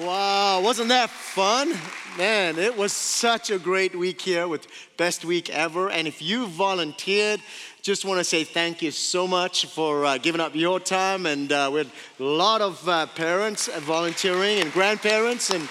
Wow, wasn't that fun? Man, it was such a great week here with Best Week Ever. And if you volunteered, just want to say thank you so much for uh, giving up your time. And uh, we had a lot of uh, parents volunteering and grandparents and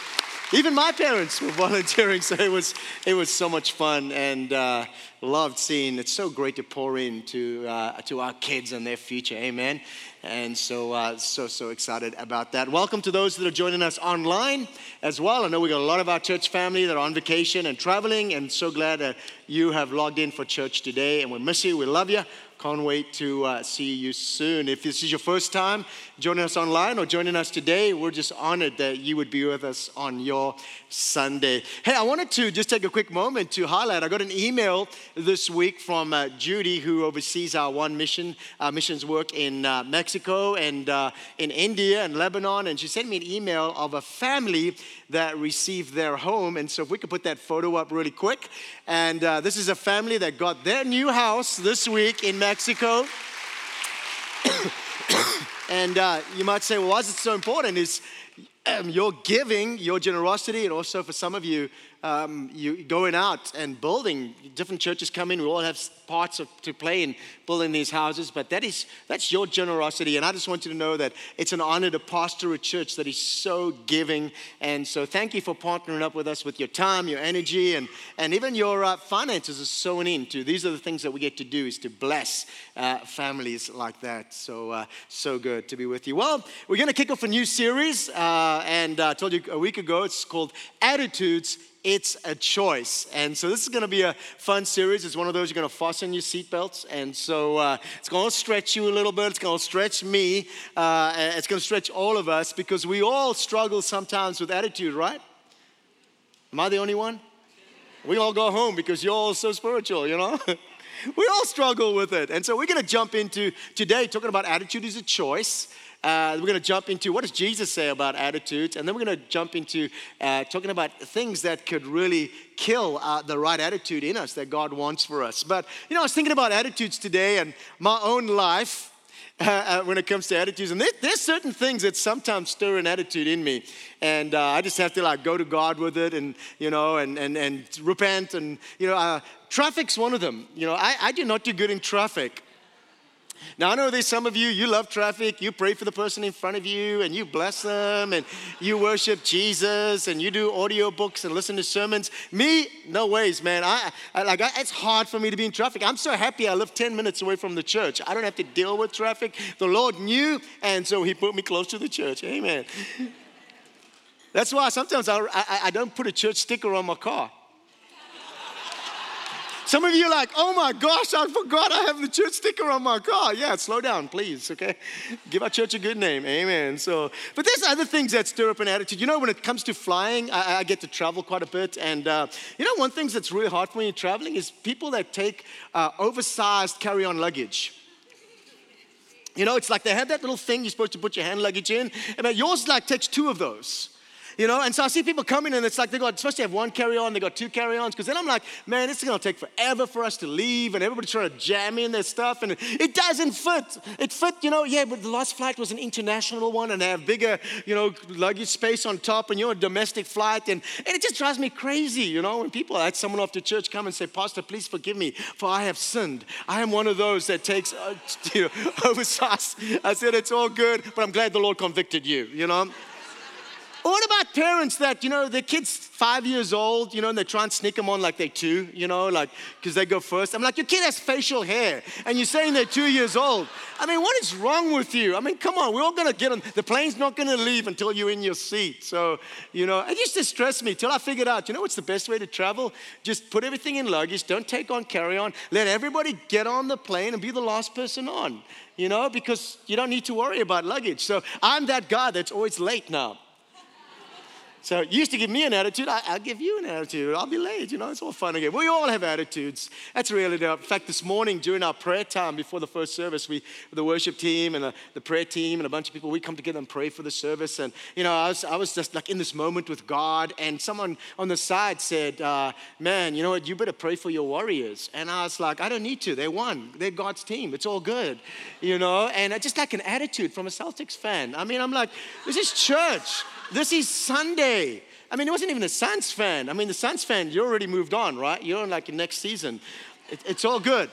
even my parents were volunteering. So it was, it was so much fun and uh, loved seeing. It's so great to pour into uh, to our kids and their future. Amen. And so, uh, so, so excited about that. Welcome to those that are joining us online as well. I know we got a lot of our church family that are on vacation and traveling, and so glad that you have logged in for church today. And we miss you, we love you. Can't wait to uh, see you soon. If this is your first time joining us online or joining us today, we're just honored that you would be with us on your Sunday. Hey, I wanted to just take a quick moment to highlight. I got an email this week from uh, Judy, who oversees our One Mission uh, missions work in uh, Mexico and uh, in India and Lebanon, and she sent me an email of a family that received their home. And so, if we could put that photo up really quick, and this is a family that got their new house this week in Mexico. Mexico. and uh, you might say, well, why is it so important? Is um, your giving, your generosity, and also for some of you, um, you going out and building. Different churches come in. We all have parts of, to play in building these houses, but that is that's your generosity. And I just want you to know that it's an honor to pastor a church that is so giving. And so, thank you for partnering up with us with your time, your energy, and and even your uh, finances are sewn into. These are the things that we get to do is to bless uh, families like that. So uh, so good to be with you. Well, we're going to kick off a new series, uh, and uh, I told you a week ago. It's called Attitudes it's a choice. And so this is going to be a fun series. It's one of those you're going to fasten your seatbelts. And so uh, it's going to stretch you a little bit. It's going to stretch me. Uh, it's going to stretch all of us because we all struggle sometimes with attitude, right? Am I the only one? We all go home because you're all so spiritual, you know? we all struggle with it. And so we're going to jump into today talking about attitude is a choice. Uh, we're going to jump into what does Jesus say about attitudes, and then we're going to jump into uh, talking about things that could really kill uh, the right attitude in us that God wants for us. But you know, I was thinking about attitudes today and my own life. Uh, when it comes to attitudes. And there, there's certain things that sometimes stir an attitude in me. And uh, I just have to like go to God with it and, you know, and, and, and repent. And, you know, uh, traffic's one of them. You know, I, I do not do good in traffic. Now, I know there's some of you, you love traffic, you pray for the person in front of you, and you bless them, and you worship Jesus, and you do audio books and listen to sermons. Me, no ways, man. I, I like, I, it's hard for me to be in traffic. I'm so happy I live 10 minutes away from the church. I don't have to deal with traffic. The Lord knew, and so He put me close to the church. Amen. That's why sometimes I, I, I don't put a church sticker on my car. Some of you are like, oh my gosh, I forgot I have the church sticker on my car. Yeah, slow down, please, okay? Give our church a good name, amen. So, but there's other things that stir up an attitude. You know, when it comes to flying, I, I get to travel quite a bit. And uh, you know, one thing that's really hard for me traveling is people that take uh, oversized carry on luggage. You know, it's like they have that little thing you're supposed to put your hand luggage in, and but yours like takes two of those. You know, and so I see people coming and it's like they got, to have one carry on, they got two carry ons. Because then I'm like, man, this is going to take forever for us to leave and everybody's trying to jam in their stuff and it doesn't fit. It fit, you know, yeah, but the last flight was an international one and they have bigger, you know, luggage space on top and you're a domestic flight. And, and it just drives me crazy, you know, when people, I had someone off the church come and say, Pastor, please forgive me for I have sinned. I am one of those that takes, uh, you know, oversized. I said, it's all good, but I'm glad the Lord convicted you, you know. What about parents that, you know, their kid's five years old, you know, and they try and sneak them on like they're two, you know, like, because they go first. I'm like, your kid has facial hair, and you're saying they're two years old. I mean, what is wrong with you? I mean, come on, we're all gonna get on. The plane's not gonna leave until you're in your seat. So, you know, it used to stress me till I figured out, you know what's the best way to travel? Just put everything in luggage, don't take on carry on, let everybody get on the plane and be the last person on, you know, because you don't need to worry about luggage. So I'm that guy that's always late now. So you used to give me an attitude, I, will give you an attitude. I'll be late, you know, it's all fun again. We all have attitudes. That's really the, in fact, this morning during our prayer time before the first service, we, the worship team and the, the prayer team and a bunch of people, we come together and pray for the service. And, you know, I was, I was just like in this moment with God and someone on the side said, uh, man, you know what, you better pray for your warriors. And I was like, I don't need to. They won. They're God's team. It's all good, you know. And just like an attitude from a Celtics fan. I mean, I'm like, this is church. This is Sunday. I mean, it wasn't even a Suns fan. I mean, the Suns fan, you already moved on, right? You're in like next season. It, it's all good.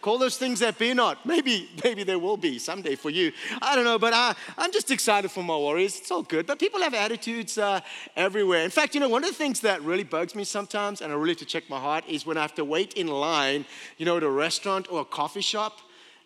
Call those things that be not. Maybe, maybe there will be someday for you. I don't know, but I, I'm just excited for my Warriors. It's all good. But people have attitudes uh, everywhere. In fact, you know, one of the things that really bugs me sometimes, and I really have to check my heart, is when I have to wait in line, you know, at a restaurant or a coffee shop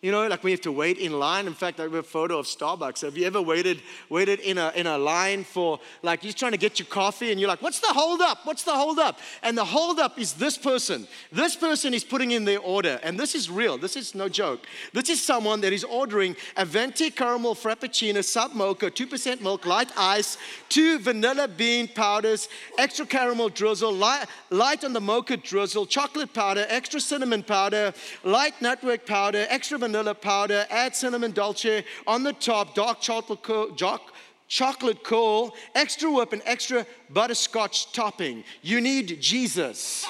you know, like we have to wait in line. In fact, I have a photo of Starbucks. Have you ever waited, waited in a, in a line for, like, you're trying to get your coffee and you're like, what's the hold up? What's the hold up? And the hold up is this person. This person is putting in their order. And this is real. This is no joke. This is someone that is ordering a venti caramel frappuccino, sub mocha, 2% milk, light ice, two vanilla bean powders, extra caramel drizzle, light, light on the mocha drizzle, chocolate powder, extra cinnamon powder, light nutmeg powder, extra vanilla powder, add cinnamon dolce on the top, dark chocolate, dark chocolate coal, extra whip, and extra butterscotch topping. You need Jesus.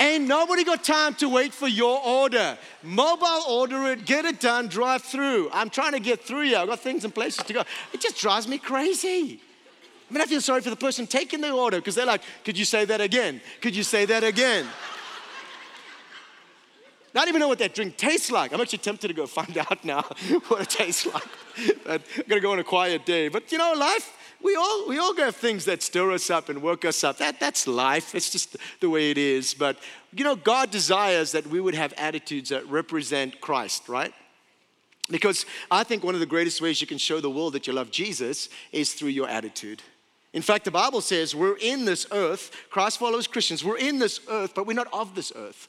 Ain't nobody got time to wait for your order. Mobile order it, get it done, drive through. I'm trying to get through here. I've got things and places to go. It just drives me crazy. I mean, I feel sorry for the person taking the order because they're like, could you say that again? Could you say that again? Don't even know what that drink tastes like. I'm actually tempted to go find out now what it tastes like. I'm gonna go on a quiet day. But you know, life, we all we all have things that stir us up and work us up. That that's life. It's just the way it is. But you know, God desires that we would have attitudes that represent Christ, right? Because I think one of the greatest ways you can show the world that you love Jesus is through your attitude. In fact, the Bible says we're in this earth, Christ followers Christians, we're in this earth, but we're not of this earth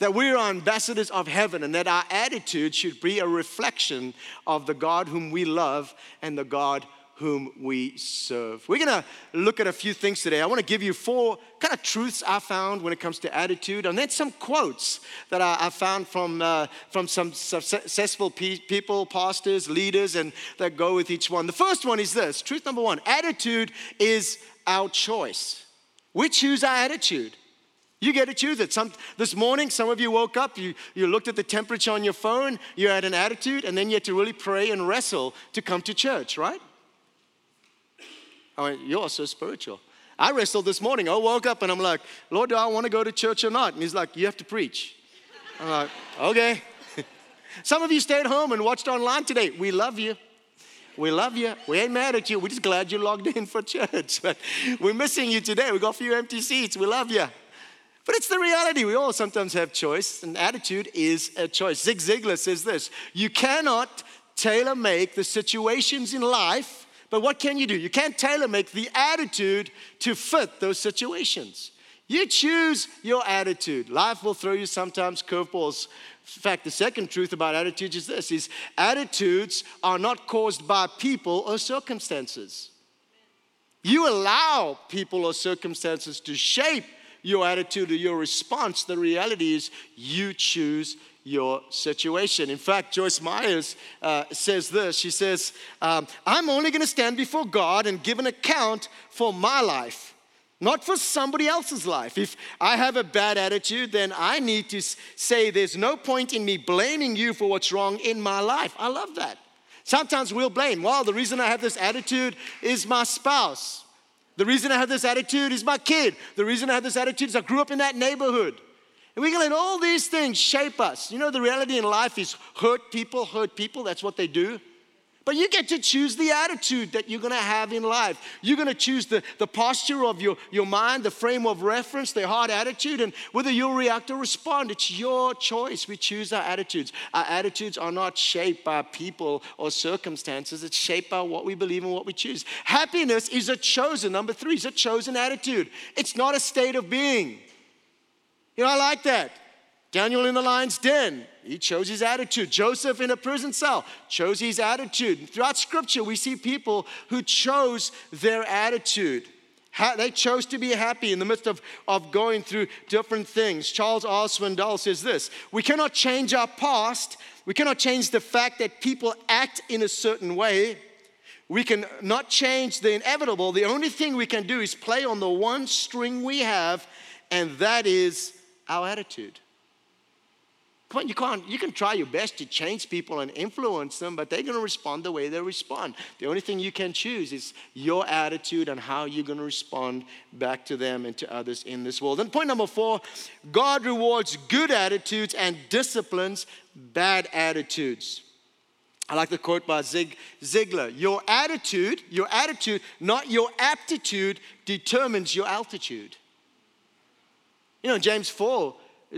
that we're ambassadors of heaven and that our attitude should be a reflection of the God whom we love and the God whom we serve. We're gonna look at a few things today. I wanna give you four kind of truths I found when it comes to attitude, and then some quotes that I, I found from, uh, from some successful pe- people, pastors, leaders, and that go with each one. The first one is this truth number one attitude is our choice. We choose our attitude. You get to choose it. Some, this morning, some of you woke up, you, you looked at the temperature on your phone, you had an attitude, and then you had to really pray and wrestle to come to church, right? I mean, You're so spiritual. I wrestled this morning. I woke up and I'm like, Lord, do I want to go to church or not? And he's like, You have to preach. I'm like, Okay. Some of you stayed home and watched online today. We love you. We love you. We ain't mad at you. We're just glad you logged in for church. But we're missing you today. We got a few empty seats. We love you. But it's the reality. We all sometimes have choice, and attitude is a choice. Zig Ziglar says this You cannot tailor make the situations in life, but what can you do? You can't tailor make the attitude to fit those situations. You choose your attitude. Life will throw you sometimes curveballs. In fact, the second truth about attitudes is this is attitudes are not caused by people or circumstances. You allow people or circumstances to shape your attitude or your response. The reality is you choose your situation. In fact, Joyce Meyers uh, says this She says, um, I'm only going to stand before God and give an account for my life. Not for somebody else's life. If I have a bad attitude, then I need to say there's no point in me blaming you for what's wrong in my life. I love that. Sometimes we'll blame, well, the reason I have this attitude is my spouse. The reason I have this attitude is my kid. The reason I have this attitude is I grew up in that neighborhood. And we can let all these things shape us. You know, the reality in life is hurt people, hurt people. That's what they do. But you get to choose the attitude that you're gonna have in life. You're gonna choose the, the posture of your, your mind, the frame of reference, the heart attitude, and whether you'll react or respond. It's your choice. We choose our attitudes. Our attitudes are not shaped by people or circumstances, it's shaped by what we believe and what we choose. Happiness is a chosen, number three, is a chosen attitude. It's not a state of being. You know, I like that. Daniel in the lion's den, he chose his attitude. Joseph in a prison cell chose his attitude. Throughout scripture, we see people who chose their attitude. They chose to be happy in the midst of, of going through different things. Charles R. Swindoll says this We cannot change our past. We cannot change the fact that people act in a certain way. We can not change the inevitable. The only thing we can do is play on the one string we have, and that is our attitude. Come on, you can't, you can try your best to change people and influence them, but they're going to respond the way they respond. The only thing you can choose is your attitude and how you're going to respond back to them and to others in this world. And point number four God rewards good attitudes and disciplines bad attitudes. I like the quote by Zig Ziglar. Your attitude, your attitude, not your aptitude, determines your altitude. You know, James 4,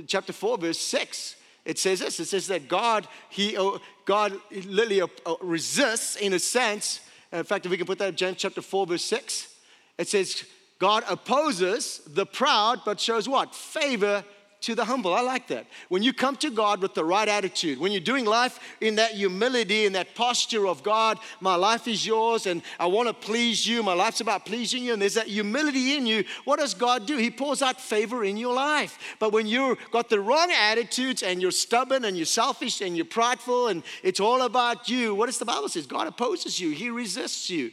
chapter 4, verse 6 it says this it says that God, he, uh, God literally uh, uh, resists, in a sense. In fact, if we can put that in James chapter 4, verse 6, it says, God opposes the proud, but shows what? Favor to the humble. I like that. When you come to God with the right attitude, when you're doing life in that humility, in that posture of God, my life is yours and I want to please you, my life's about pleasing you, and there's that humility in you, what does God do? He pours out favor in your life. But when you've got the wrong attitudes and you're stubborn and you're selfish and you're prideful and it's all about you, what does the Bible say? God opposes you, He resists you.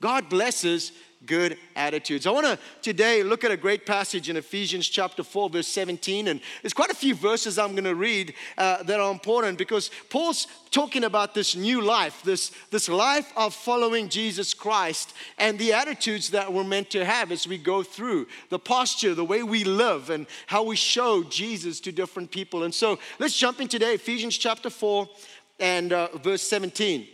God blesses good attitudes. I want to today look at a great passage in Ephesians chapter 4, verse 17. And there's quite a few verses I'm going to read uh, that are important because Paul's talking about this new life, this, this life of following Jesus Christ and the attitudes that we're meant to have as we go through the posture, the way we live, and how we show Jesus to different people. And so let's jump in today, Ephesians chapter 4 and uh, verse 17.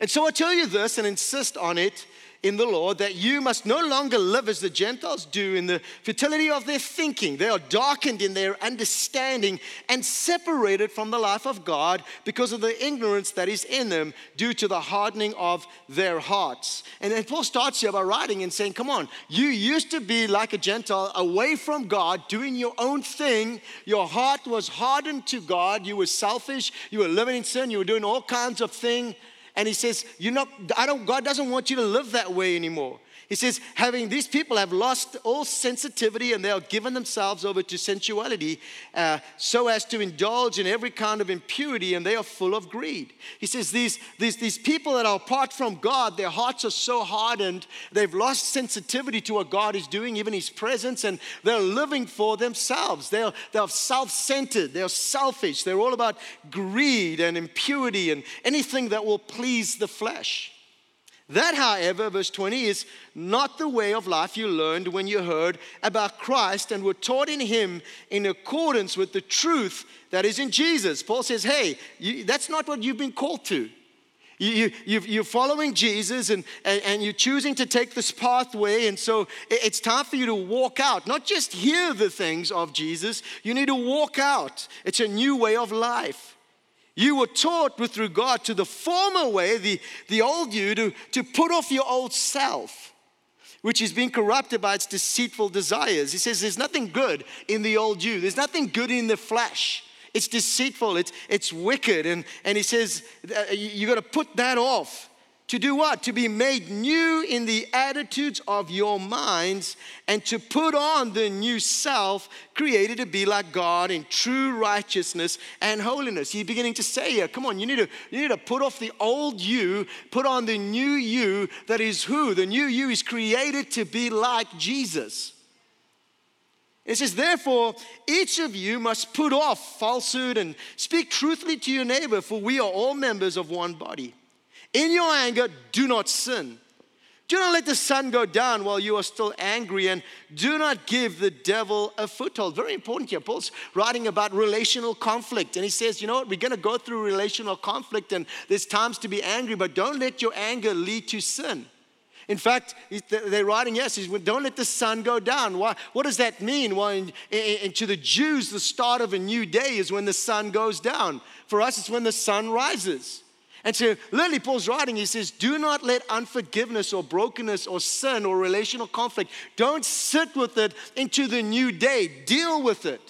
And so I tell you this and insist on it in the Lord that you must no longer live as the Gentiles do in the futility of their thinking. They are darkened in their understanding and separated from the life of God because of the ignorance that is in them due to the hardening of their hearts. And then Paul starts here by writing and saying, Come on, you used to be like a Gentile away from God, doing your own thing. Your heart was hardened to God. You were selfish. You were living in sin. You were doing all kinds of things and he says, You're not, I don't, God doesn't want you to live that way anymore. He says, having these people have lost all sensitivity and they are given themselves over to sensuality uh, so as to indulge in every kind of impurity and they are full of greed. He says, these, these, these people that are apart from God, their hearts are so hardened, they've lost sensitivity to what God is doing, even His presence, and they're living for themselves. They're, they're self centered, they're selfish, they're all about greed and impurity and anything that will please the flesh. That, however, verse 20 is not the way of life you learned when you heard about Christ and were taught in Him in accordance with the truth that is in Jesus. Paul says, hey, you, that's not what you've been called to. You, you, are following Jesus and, and, and, you're choosing to take this pathway. And so it's time for you to walk out, not just hear the things of Jesus, you need to walk out. It's a new way of life. You were taught with regard to the former way, the, the old you, to, to put off your old self, which is being corrupted by its deceitful desires. He says there's nothing good in the old you, there's nothing good in the flesh. It's deceitful, it's, it's wicked. And, and he says uh, you got to put that off. To do what? To be made new in the attitudes of your minds and to put on the new self created to be like God in true righteousness and holiness. He's beginning to say here, come on, you need to, you need to put off the old you, put on the new you that is who? The new you is created to be like Jesus. It says, therefore, each of you must put off falsehood and speak truthfully to your neighbor, for we are all members of one body. In your anger, do not sin. Do not let the sun go down while you are still angry, and do not give the devil a foothold. Very important here. Paul's writing about relational conflict, and he says, You know what? We're going to go through relational conflict, and there's times to be angry, but don't let your anger lead to sin. In fact, they're writing, yes, don't let the sun go down. Why, what does that mean? Well, in, in, to the Jews, the start of a new day is when the sun goes down. For us, it's when the sun rises. And so, literally, Paul's writing, he says, Do not let unforgiveness or brokenness or sin or relational conflict, don't sit with it into the new day. Deal with it.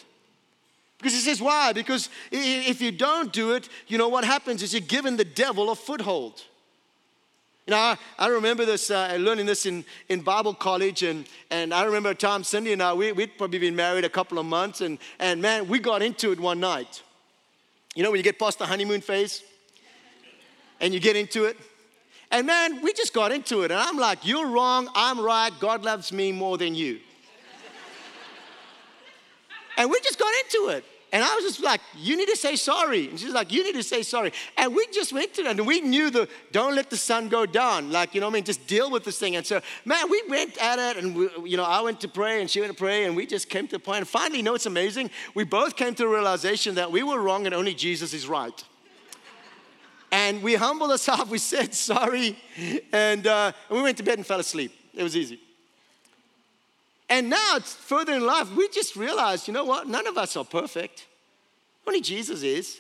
Because he says, Why? Because if you don't do it, you know what happens is you're giving the devil a foothold. You know, I, I remember this, uh, learning this in, in Bible college, and, and I remember Tom, Cindy, and I, we, we'd probably been married a couple of months, and, and man, we got into it one night. You know, when you get past the honeymoon phase, and you get into it. And man, we just got into it. And I'm like, you're wrong, I'm right, God loves me more than you. and we just got into it. And I was just like, you need to say sorry. And she's like, you need to say sorry. And we just went to it and we knew the don't let the sun go down. Like, you know what I mean? Just deal with this thing. And so, man, we went at it and, we, you know, I went to pray and she went to pray and we just came to a point. And finally, you know what's amazing? We both came to a realization that we were wrong and only Jesus is right. And we humbled ourselves. We said sorry. And, uh, and we went to bed and fell asleep. It was easy. And now, further in life, we just realized, you know what? None of us are perfect. Only Jesus is.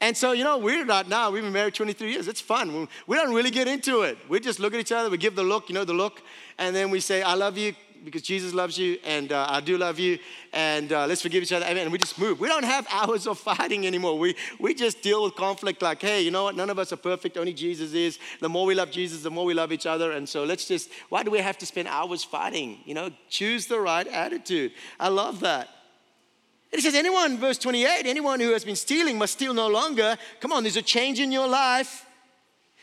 And so, you know, we're not now. We've been married 23 years. It's fun. We don't really get into it. We just look at each other. We give the look, you know, the look. And then we say, I love you because Jesus loves you and uh, I do love you and uh, let's forgive each other. And we just move. We don't have hours of fighting anymore. We, we just deal with conflict like, hey, you know what? None of us are perfect. Only Jesus is. The more we love Jesus, the more we love each other. And so let's just, why do we have to spend hours fighting? You know, choose the right attitude. I love that. It says, anyone, verse 28, anyone who has been stealing must steal no longer. Come on, there's a change in your life,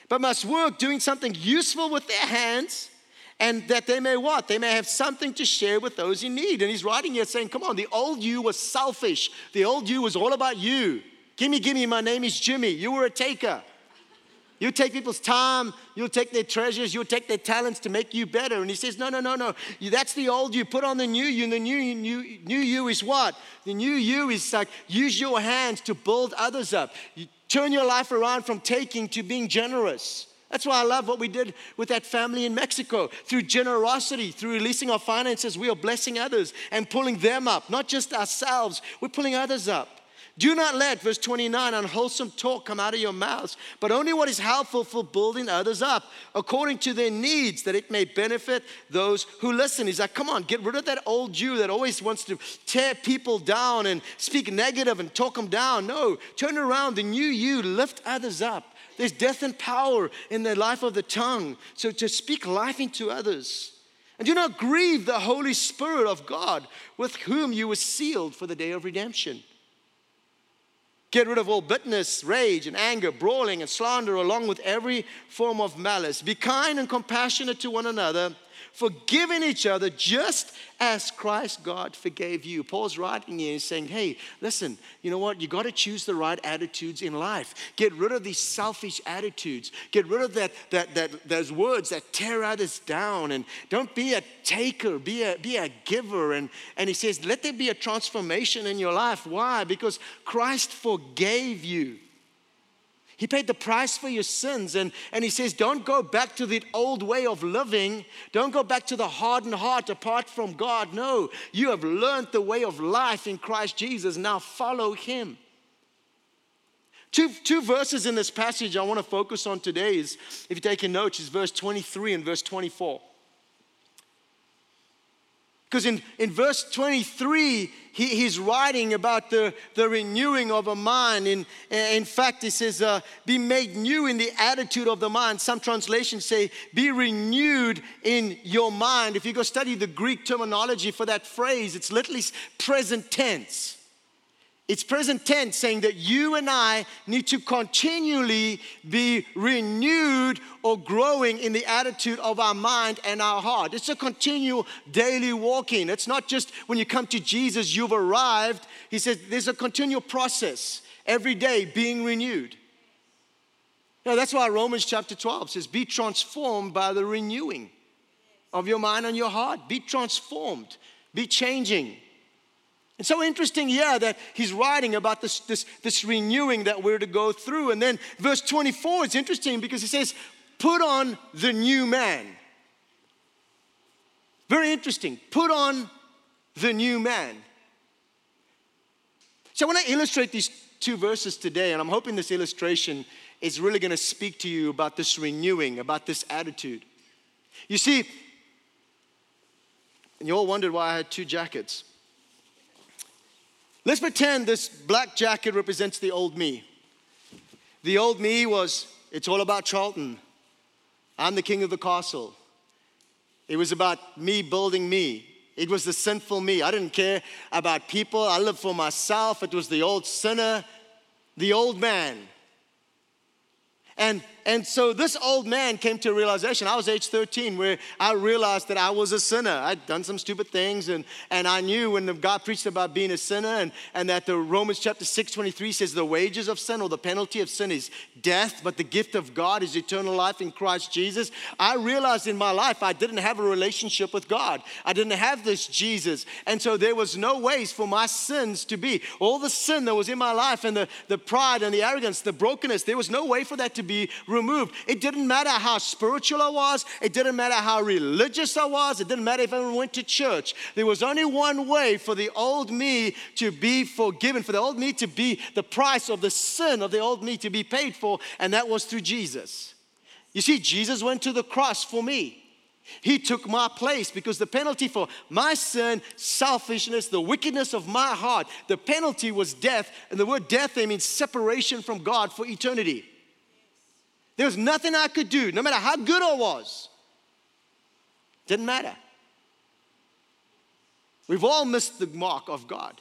but must work doing something useful with their hands and that they may what? They may have something to share with those in need. And he's writing here saying, Come on, the old you was selfish. The old you was all about you. Gimme, gimme, my name is Jimmy. You were a taker. You take people's time, you'll take their treasures, you'll take their talents to make you better. And he says, No, no, no, no. That's the old you. Put on the new you. And the new, new, new you is what? The new you is like use your hands to build others up. You turn your life around from taking to being generous. That's why I love what we did with that family in Mexico. Through generosity, through releasing our finances, we are blessing others and pulling them up, not just ourselves, we're pulling others up. Do not let, verse 29, unwholesome talk come out of your mouths, but only what is helpful for building others up according to their needs, that it may benefit those who listen. He's like, come on, get rid of that old Jew that always wants to tear people down and speak negative and talk them down. No, turn around. The new you, lift others up. There's death and power in the life of the tongue. So to speak life into others. And do not grieve the Holy Spirit of God with whom you were sealed for the day of redemption. Get rid of all bitterness, rage, and anger, brawling, and slander, along with every form of malice. Be kind and compassionate to one another forgiving each other just as Christ God forgave you. Paul's writing here and saying, hey, listen, you know what? You got to choose the right attitudes in life. Get rid of these selfish attitudes. Get rid of that, that, that those words that tear others down. And don't be a taker, be a, be a giver. And, and he says, let there be a transformation in your life. Why? Because Christ forgave you. He paid the price for your sins. And, and he says, Don't go back to the old way of living. Don't go back to the hardened heart apart from God. No, you have learned the way of life in Christ Jesus. Now follow him. Two, two verses in this passage I want to focus on today is, if you're taking notes, is verse 23 and verse 24. Because in, in verse 23, he, he's writing about the, the renewing of a mind. In, in fact, he says, uh, be made new in the attitude of the mind. Some translations say, be renewed in your mind. If you go study the Greek terminology for that phrase, it's literally present tense. It's present tense saying that you and I need to continually be renewed or growing in the attitude of our mind and our heart. It's a continual daily walking. It's not just when you come to Jesus, you've arrived. He says there's a continual process every day being renewed. Now, that's why Romans chapter 12 says, Be transformed by the renewing of your mind and your heart. Be transformed, be changing. It's so interesting, yeah, that he's writing about this, this, this renewing that we're to go through. And then verse 24 is interesting because he says, Put on the new man. Very interesting. Put on the new man. So I want to illustrate these two verses today, and I'm hoping this illustration is really going to speak to you about this renewing, about this attitude. You see, and you all wondered why I had two jackets. Let's pretend this black jacket represents the old me. The old me was, it's all about Charlton. I'm the king of the castle. It was about me building me. It was the sinful me. I didn't care about people. I lived for myself. It was the old sinner, the old man. And and so this old man came to a realization. I was age 13 where I realized that I was a sinner. I'd done some stupid things, and, and I knew when God preached about being a sinner and, and that the Romans chapter 6, 23 says the wages of sin or the penalty of sin is death, but the gift of God is eternal life in Christ Jesus. I realized in my life I didn't have a relationship with God. I didn't have this Jesus. And so there was no ways for my sins to be. All the sin that was in my life and the, the pride and the arrogance, the brokenness, there was no way for that to be removed. It didn't matter how spiritual I was, it didn't matter how religious I was, it didn't matter if I went to church. There was only one way for the old me to be forgiven, for the old me to be the price of the sin of the old me to be paid for, and that was through Jesus. You see, Jesus went to the cross for me. He took my place because the penalty for my sin, selfishness, the wickedness of my heart, the penalty was death. And the word death there means separation from God for eternity. There was nothing I could do, no matter how good I was. Didn't matter. We've all missed the mark of God.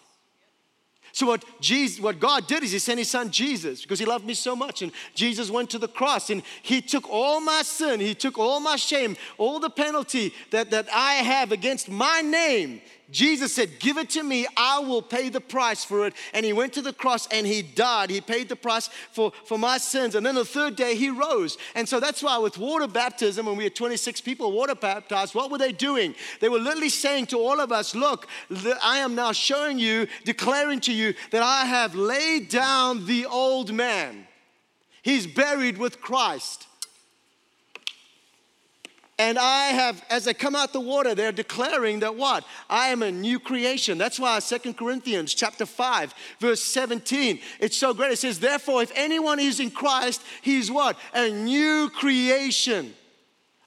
So what Jesus, what God did is He sent His Son Jesus because He loved me so much, and Jesus went to the cross and He took all my sin, He took all my shame, all the penalty that, that I have against my name. Jesus said, Give it to me, I will pay the price for it. And he went to the cross and he died. He paid the price for, for my sins. And then the third day he rose. And so that's why with water baptism, when we had 26 people water baptized, what were they doing? They were literally saying to all of us, Look, I am now showing you, declaring to you that I have laid down the old man. He's buried with Christ. And I have, as I come out the water, they're declaring that what? I am a new creation. That's why Second Corinthians chapter 5, verse 17, it's so great. It says, Therefore, if anyone is in Christ, he's what? A new creation.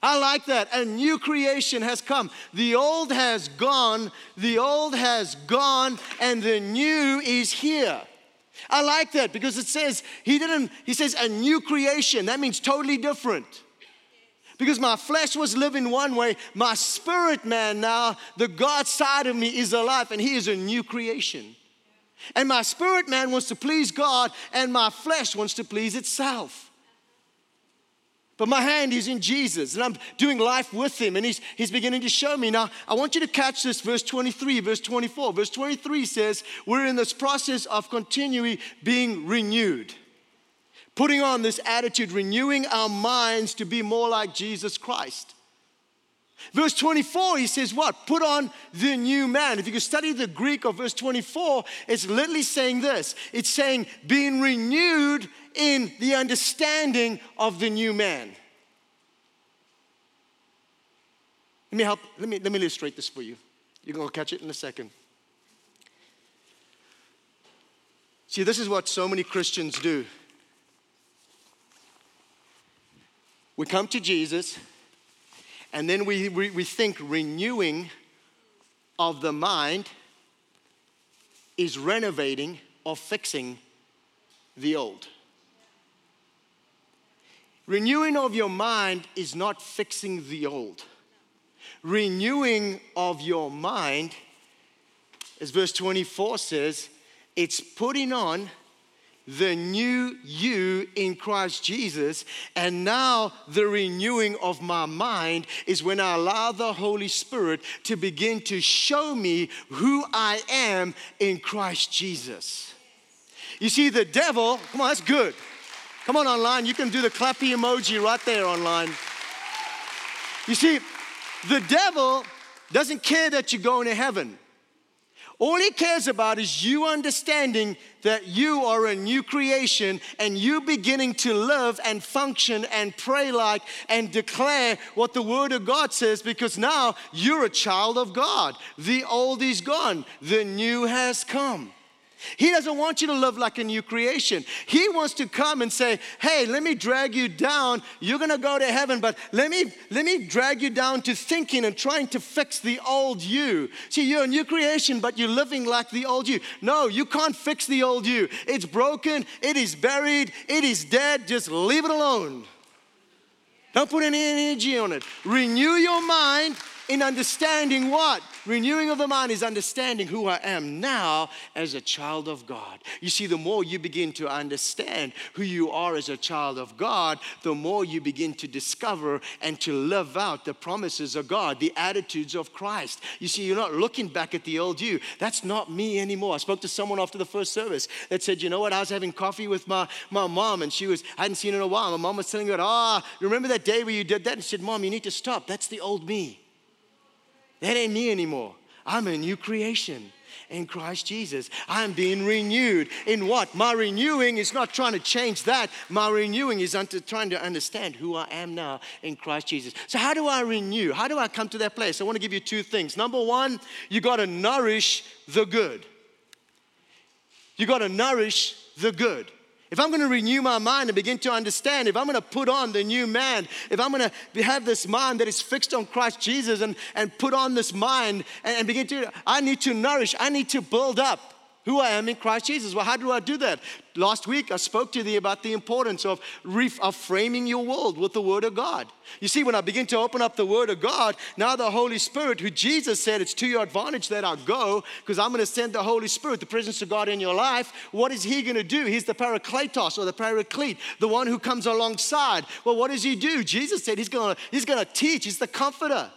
I like that. A new creation has come. The old has gone, the old has gone, and the new is here. I like that because it says, he didn't, he says a new creation. That means totally different. Because my flesh was living one way, my spirit man now, the God side of me is alive and he is a new creation. And my spirit man wants to please God and my flesh wants to please itself. But my hand is in Jesus and I'm doing life with him and he's, he's beginning to show me. Now, I want you to catch this verse 23, verse 24. Verse 23 says, We're in this process of continually being renewed putting on this attitude, renewing our minds to be more like Jesus Christ. Verse 24, he says, What? Put on the new man. If you can study the Greek of verse 24, it's literally saying this it's saying, being renewed in the understanding of the new man. Let me help, let me, let me illustrate this for you. You're going to catch it in a second. See, this is what so many Christians do. We come to Jesus, and then we, we, we think renewing of the mind is renovating or fixing the old. Renewing of your mind is not fixing the old. Renewing of your mind, as verse 24 says, it's putting on the new you in Christ Jesus. And now the renewing of my mind is when I allow the Holy Spirit to begin to show me who I am in Christ Jesus. You see, the devil, come on, that's good. Come on, online, you can do the clappy emoji right there online. You see, the devil doesn't care that you're going to heaven. All he cares about is you understanding that you are a new creation and you beginning to live and function and pray like and declare what the Word of God says because now you're a child of God. The old is gone, the new has come. He doesn't want you to live like a new creation. He wants to come and say, "Hey, let me drag you down. You're going to go to heaven, but let me let me drag you down to thinking and trying to fix the old you." See, you're a new creation, but you're living like the old you. No, you can't fix the old you. It's broken, it is buried, it is dead. Just leave it alone. Don't put any energy on it. Renew your mind in understanding what? Renewing of the mind is understanding who I am now as a child of God. You see, the more you begin to understand who you are as a child of God, the more you begin to discover and to live out the promises of God, the attitudes of Christ. You see, you're not looking back at the old you. That's not me anymore. I spoke to someone after the first service that said, You know what? I was having coffee with my, my mom, and she was, I hadn't seen her in a while. My mom was telling me, Ah, oh, remember that day where you did that? And she said, Mom, you need to stop. That's the old me. That ain't me anymore. I'm a new creation in Christ Jesus. I'm being renewed. In what? My renewing is not trying to change that. My renewing is trying to understand who I am now in Christ Jesus. So, how do I renew? How do I come to that place? I want to give you two things. Number one, you got to nourish the good. You got to nourish the good. If I'm going to renew my mind and begin to understand, if I'm going to put on the new man, if I'm going to have this mind that is fixed on Christ Jesus and, and put on this mind and, and begin to, I need to nourish, I need to build up who I am in Christ Jesus. Well, how do I do that? Last week, I spoke to you about the importance of, ref- of framing your world with the Word of God. You see, when I begin to open up the Word of God, now the Holy Spirit, who Jesus said, it's to your advantage that I go, because I'm going to send the Holy Spirit, the presence of God in your life. What is He going to do? He's the Parakletos or the Paraclete, the one who comes alongside. Well, what does He do? Jesus said He's going to, he's going to teach, He's the comforter.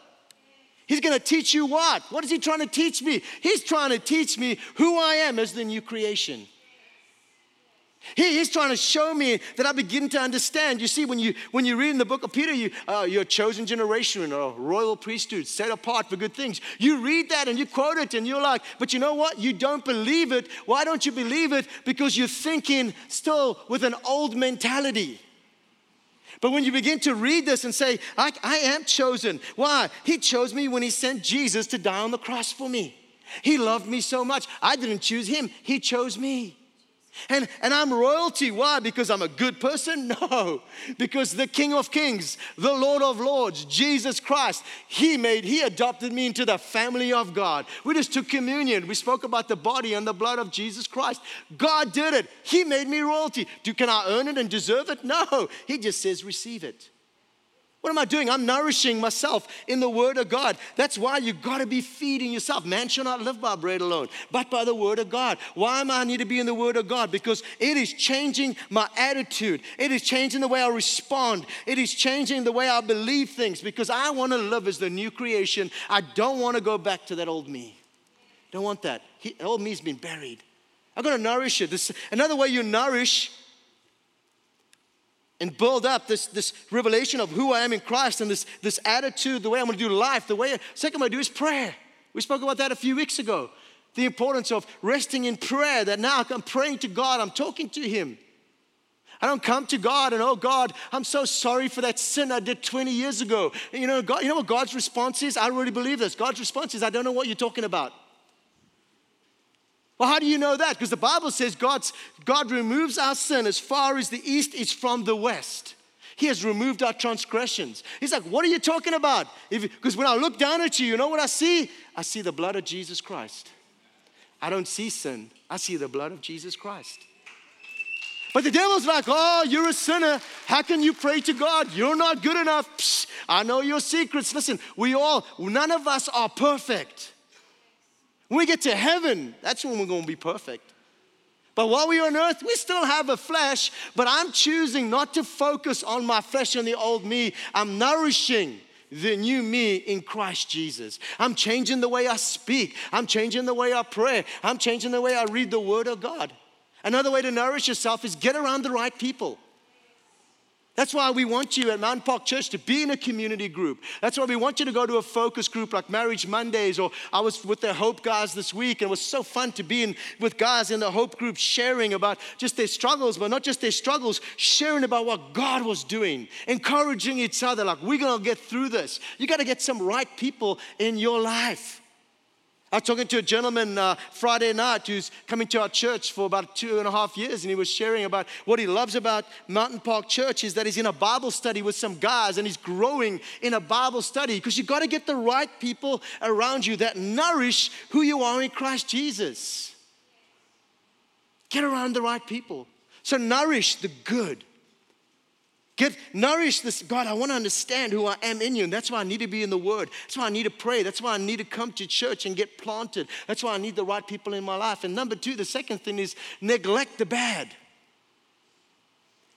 He's going to teach you what? What is he trying to teach me? He's trying to teach me who I am as the new creation. He, he's trying to show me that I begin to understand. You see, when you when you read in the book of Peter, you, uh, you're a chosen generation, a royal priesthood, set apart for good things. You read that and you quote it, and you're like, but you know what? You don't believe it. Why don't you believe it? Because you're thinking still with an old mentality. But when you begin to read this and say, I, I am chosen, why? He chose me when He sent Jesus to die on the cross for me. He loved me so much. I didn't choose Him, He chose me. And, and I'm royalty. Why? Because I'm a good person? No. Because the King of Kings, the Lord of Lords, Jesus Christ, He made, He adopted me into the family of God. We just took communion. We spoke about the body and the blood of Jesus Christ. God did it. He made me royalty. Do, can I earn it and deserve it? No. He just says, receive it. What am I doing? I'm nourishing myself in the Word of God. That's why you got to be feeding yourself. Man shall not live by bread alone, but by the Word of God. Why am I need to be in the Word of God? Because it is changing my attitude. It is changing the way I respond. It is changing the way I believe things. Because I want to live as the new creation. I don't want to go back to that old me. Don't want that. He, old me's been buried. I'm going to nourish it. This, another way you nourish and build up this, this revelation of who I am in Christ and this, this attitude, the way I'm to do life, the way, second way to do is prayer. We spoke about that a few weeks ago. The importance of resting in prayer, that now I'm praying to God, I'm talking to Him. I don't come to God and, oh God, I'm so sorry for that sin I did 20 years ago. And you know, God, you know what God's response is? I really believe this. God's response is, I don't know what you're talking about. Well, how do you know that? Because the Bible says God's, God removes our sin as far as the east is from the west. He has removed our transgressions. He's like, What are you talking about? Because when I look down at you, you know what I see? I see the blood of Jesus Christ. I don't see sin, I see the blood of Jesus Christ. But the devil's like, Oh, you're a sinner. How can you pray to God? You're not good enough. Psh, I know your secrets. Listen, we all, none of us are perfect. When we get to heaven, that's when we're going to be perfect. But while we're on earth, we still have a flesh, but I'm choosing not to focus on my flesh and the old me. I'm nourishing the new me in Christ Jesus. I'm changing the way I speak. I'm changing the way I pray. I'm changing the way I read the Word of God. Another way to nourish yourself is get around the right people. That's why we want you at Mountain Park Church to be in a community group. That's why we want you to go to a focus group like Marriage Mondays, or I was with the Hope guys this week, and it was so fun to be in with guys in the Hope group sharing about just their struggles, but not just their struggles, sharing about what God was doing, encouraging each other, like we're gonna get through this. You gotta get some right people in your life. I was talking to a gentleman uh, Friday night who's coming to our church for about two and a half years, and he was sharing about what he loves about Mountain Park Church is that he's in a Bible study with some guys and he's growing in a Bible study because you've got to get the right people around you that nourish who you are in Christ Jesus. Get around the right people. So, nourish the good. Get nourish this. God, I want to understand who I am in you. And that's why I need to be in the Word. That's why I need to pray. That's why I need to come to church and get planted. That's why I need the right people in my life. And number two, the second thing is neglect the bad.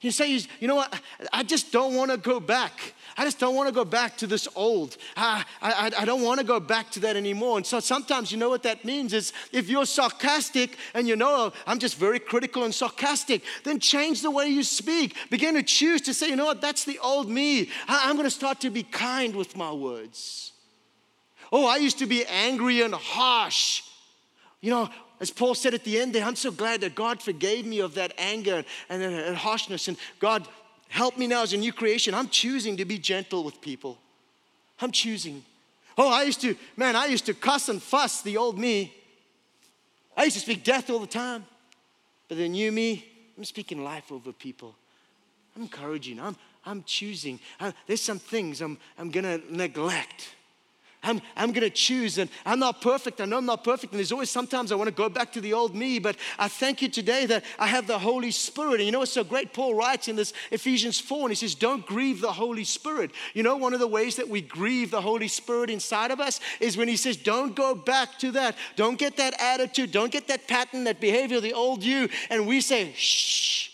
You say, you know what? I just don't want to go back. I just don't want to go back to this old. I, I, I don't want to go back to that anymore. And so sometimes, you know what that means is if you're sarcastic and you know, oh, I'm just very critical and sarcastic, then change the way you speak. Begin to choose to say, you know what? That's the old me. I, I'm going to start to be kind with my words. Oh, I used to be angry and harsh. You know, as Paul said at the end there, I'm so glad that God forgave me of that anger and, and harshness. And God, help me now as a new creation. I'm choosing to be gentle with people. I'm choosing. Oh, I used to, man, I used to cuss and fuss the old me. I used to speak death all the time. But the new me, I'm speaking life over people. I'm encouraging. I'm, I'm choosing. I, there's some things I'm, I'm going to neglect. I'm, I'm going to choose. And I'm not perfect. I know I'm not perfect. And there's always sometimes I want to go back to the old me. But I thank you today that I have the Holy Spirit. And you know what's so great? Paul writes in this Ephesians 4 and he says, Don't grieve the Holy Spirit. You know, one of the ways that we grieve the Holy Spirit inside of us is when he says, Don't go back to that. Don't get that attitude. Don't get that pattern, that behavior, the old you. And we say, Shh.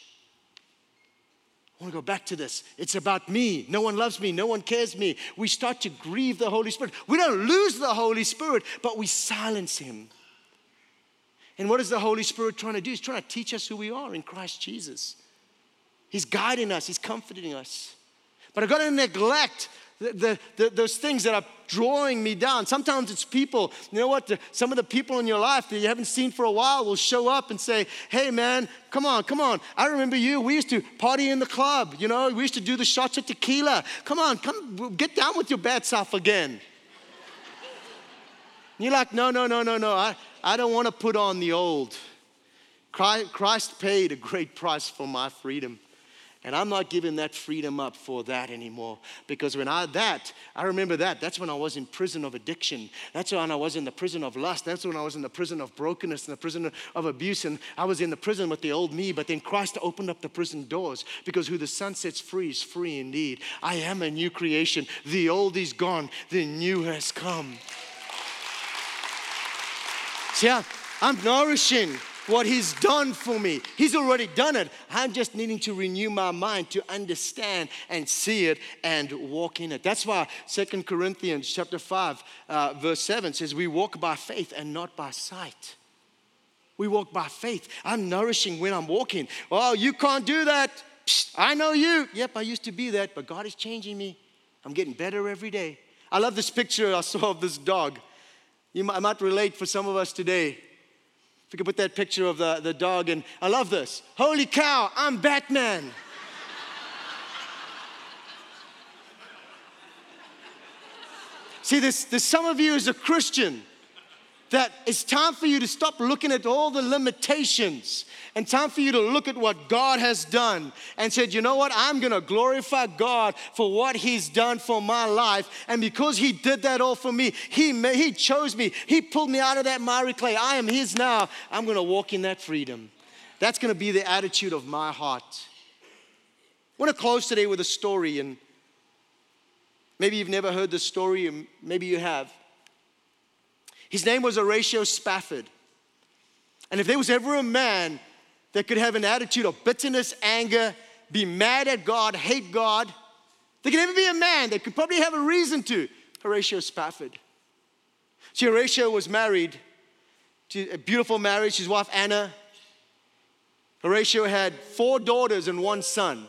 I want to go back to this. It's about me. No one loves me. No one cares me. We start to grieve the Holy Spirit. We don't lose the Holy Spirit, but we silence him. And what is the Holy Spirit trying to do? He's trying to teach us who we are in Christ Jesus. He's guiding us, He's comforting us. But I've got to neglect the, the, those things that are drawing me down. Sometimes it's people. You know what? Some of the people in your life that you haven't seen for a while will show up and say, Hey, man, come on, come on. I remember you. We used to party in the club. You know, we used to do the shots of tequila. Come on, come get down with your bad self again. and you're like, No, no, no, no, no. I, I don't want to put on the old. Christ paid a great price for my freedom. And I'm not giving that freedom up for that anymore. Because when I that, I remember that. That's when I was in prison of addiction. That's when I was in the prison of lust. That's when I was in the prison of brokenness and the prison of abuse. And I was in the prison with the old me. But then Christ opened up the prison doors because who the Son sets free is free indeed. I am a new creation. The old is gone, the new has come. See, I'm nourishing what He's done for me. He's already done it. I'm just needing to renew my mind to understand and see it and walk in it. That's why Second Corinthians chapter 5, uh, verse 7 says, We walk by faith and not by sight. We walk by faith. I'm nourishing when I'm walking. Oh, you can't do that. Psst, I know you. Yep, I used to be that, but God is changing me. I'm getting better every day. I love this picture I saw of this dog. You might, might relate for some of us today. If we could put that picture of the, the dog, and I love this. Holy cow, I'm Batman. See, there's, there's some of you as a Christian that it's time for you to stop looking at all the limitations and time for you to look at what God has done and said, you know what? I'm to glorify God for what He's done for my life. And because He did that all for me, He, he chose me, He pulled me out of that miry clay. I am His now. I'm to walk in that freedom. That's to be the attitude of my heart. I want to close today with a story, and maybe you've never heard this story, and maybe you have. His name was Horatio Spafford. And if there was ever a man that could have an attitude of bitterness, anger, be mad at God, hate God, there could ever be a man that could probably have a reason to, Horatio Spafford. See, Horatio was married to a beautiful marriage, his wife Anna. Horatio had four daughters and one son.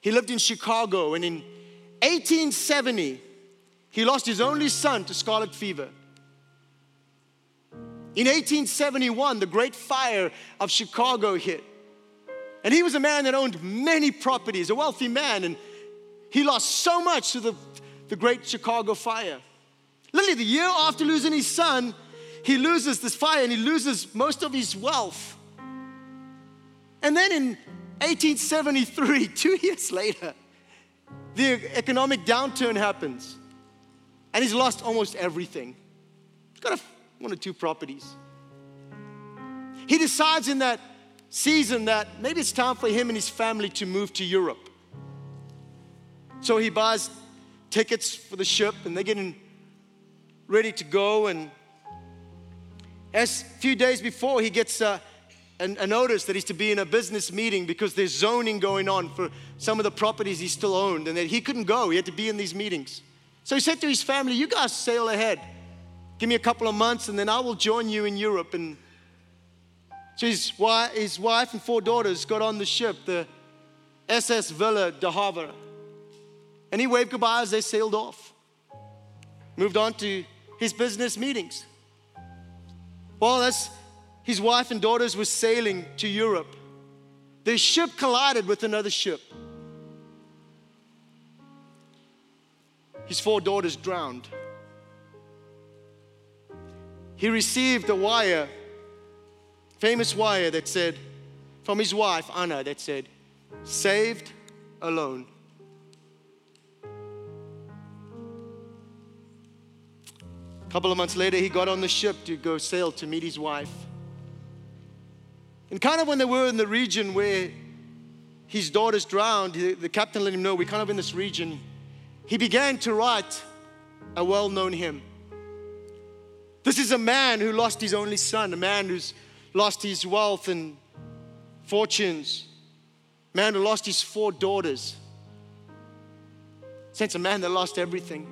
He lived in Chicago, and in 1870, he lost his only son to scarlet fever. In 1871, the Great Fire of Chicago hit. And he was a man that owned many properties, a wealthy man, and he lost so much to the, the Great Chicago Fire. Literally, the year after losing his son, he loses this fire and he loses most of his wealth. And then in 1873, two years later, the economic downturn happens and he's lost almost everything. He's got a, one or two properties. He decides in that season that maybe it's time for him and his family to move to Europe. So he buys tickets for the ship and they're getting ready to go. And a few days before, he gets uh, a, a, a notice that he's to be in a business meeting because there's zoning going on for some of the properties he still owned and that he couldn't go. He had to be in these meetings. So he said to his family, You guys sail ahead. Give me a couple of months and then I will join you in Europe. And so his wife, his wife and four daughters got on the ship, the SS Villa de Havre. And he waved goodbye as they sailed off. Moved on to his business meetings. Well, as his wife and daughters were sailing to Europe, their ship collided with another ship. His four daughters drowned. He received a wire, famous wire that said, from his wife, Anna, that said, saved alone. A couple of months later, he got on the ship to go sail to meet his wife. And kind of when they were in the region where his daughters drowned, the captain let him know we're kind of in this region. He began to write a well known hymn. This is a man who lost his only son, a man who's lost his wealth and fortunes, a man who lost his four daughters. Since a man that lost everything.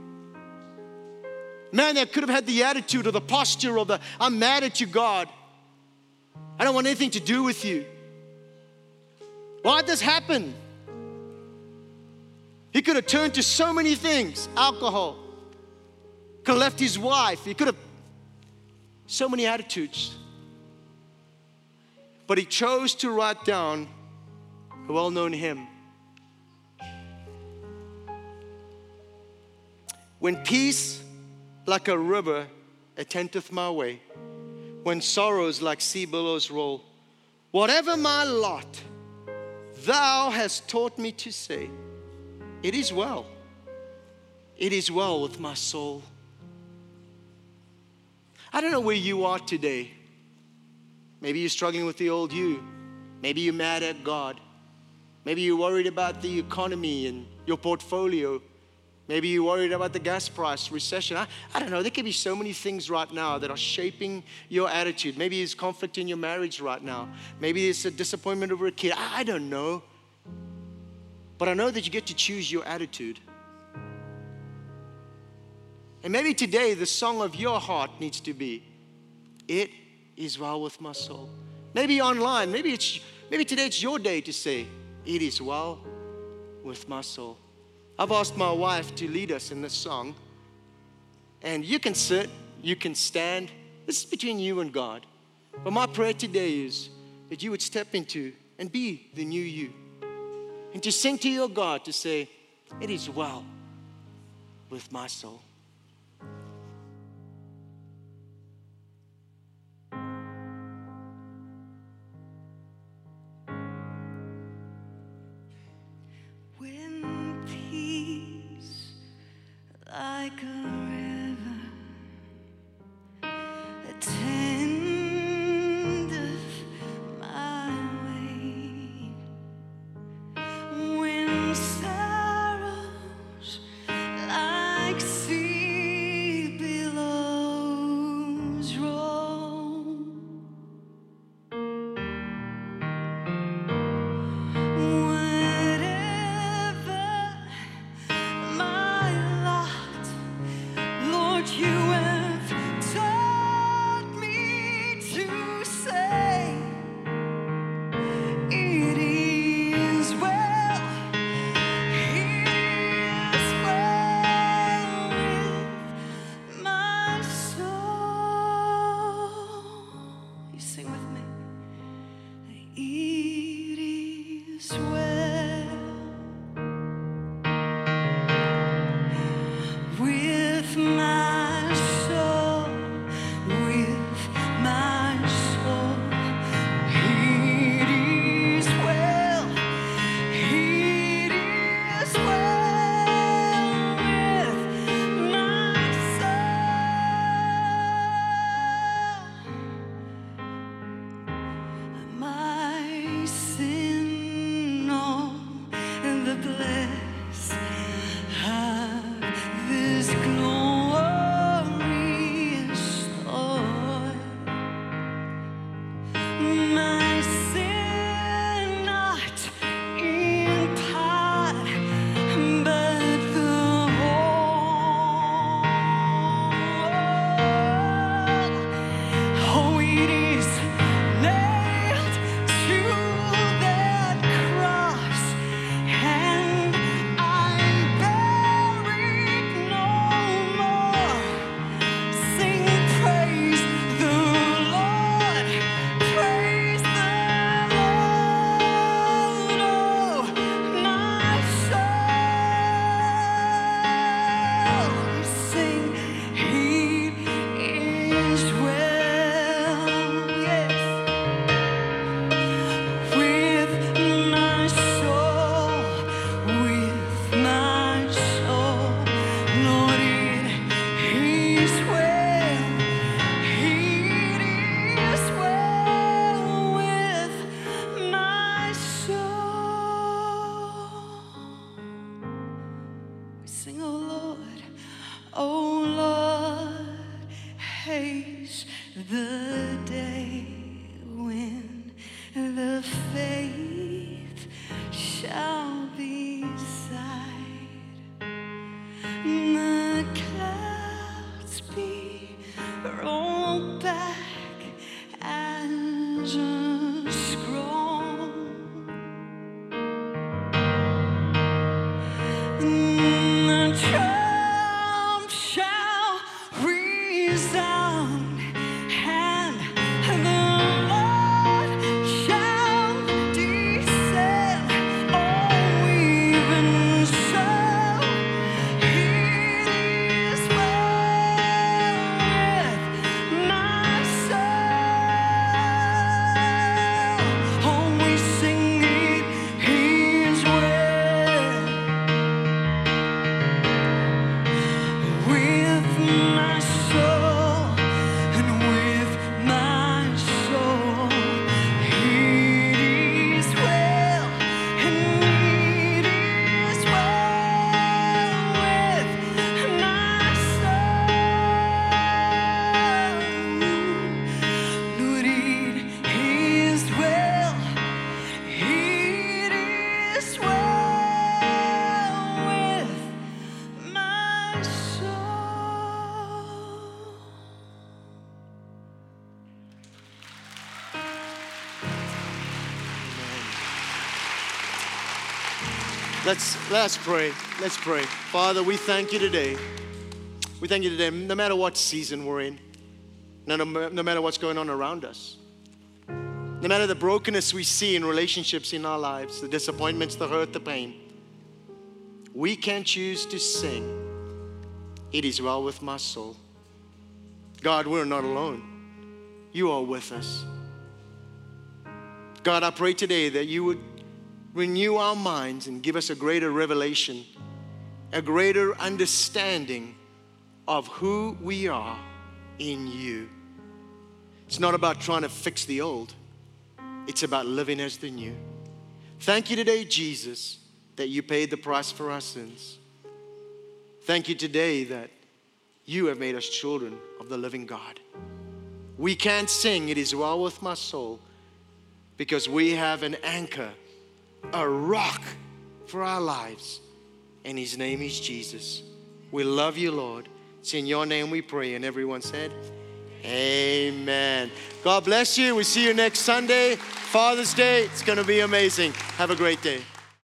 Man that could have had the attitude or the posture of the, I'm mad at you, God. I don't want anything to do with you. Why did this happen? He could have turned to so many things alcohol, could have left his wife, he could have so many attitudes. But he chose to write down a well known hymn. When peace like a river attendeth my way, when sorrows like sea billows roll, whatever my lot, thou hast taught me to say, It is well, it is well with my soul. I don't know where you are today. Maybe you're struggling with the old you. Maybe you're mad at God. Maybe you're worried about the economy and your portfolio. Maybe you're worried about the gas price, recession. I, I don't know. There could be so many things right now that are shaping your attitude. Maybe there's conflict in your marriage right now. Maybe it's a disappointment over a kid. I, I don't know. But I know that you get to choose your attitude. And maybe today the song of your heart needs to be, It is well with my soul. Maybe online, maybe it's maybe today it's your day to say, It is well with my soul. I've asked my wife to lead us in this song. And you can sit, you can stand. This is between you and God. But my prayer today is that you would step into and be the new you. And to sing to your God to say, It is well with my soul. The Let's, let's pray. Let's pray. Father, we thank you today. We thank you today, no matter what season we're in, no, no, no matter what's going on around us, no matter the brokenness we see in relationships in our lives, the disappointments, the hurt, the pain, we can choose to sing, It is well with my soul. God, we're not alone. You are with us. God, I pray today that you would renew our minds and give us a greater revelation, a greater understanding of who we are in you. It's not about trying to fix the old, it's about living as the new. Thank you today, Jesus, that you paid the price for our sins. Thank you today that you have made us children of the living God. We can't sing, It is well with my soul, because we have an anchor, a rock for our lives, and his name is Jesus. We love you, Lord. It's in your name we pray. And everyone said, Amen. God bless you. We see you next Sunday, Father's Day. It's going to be amazing. Have a great day.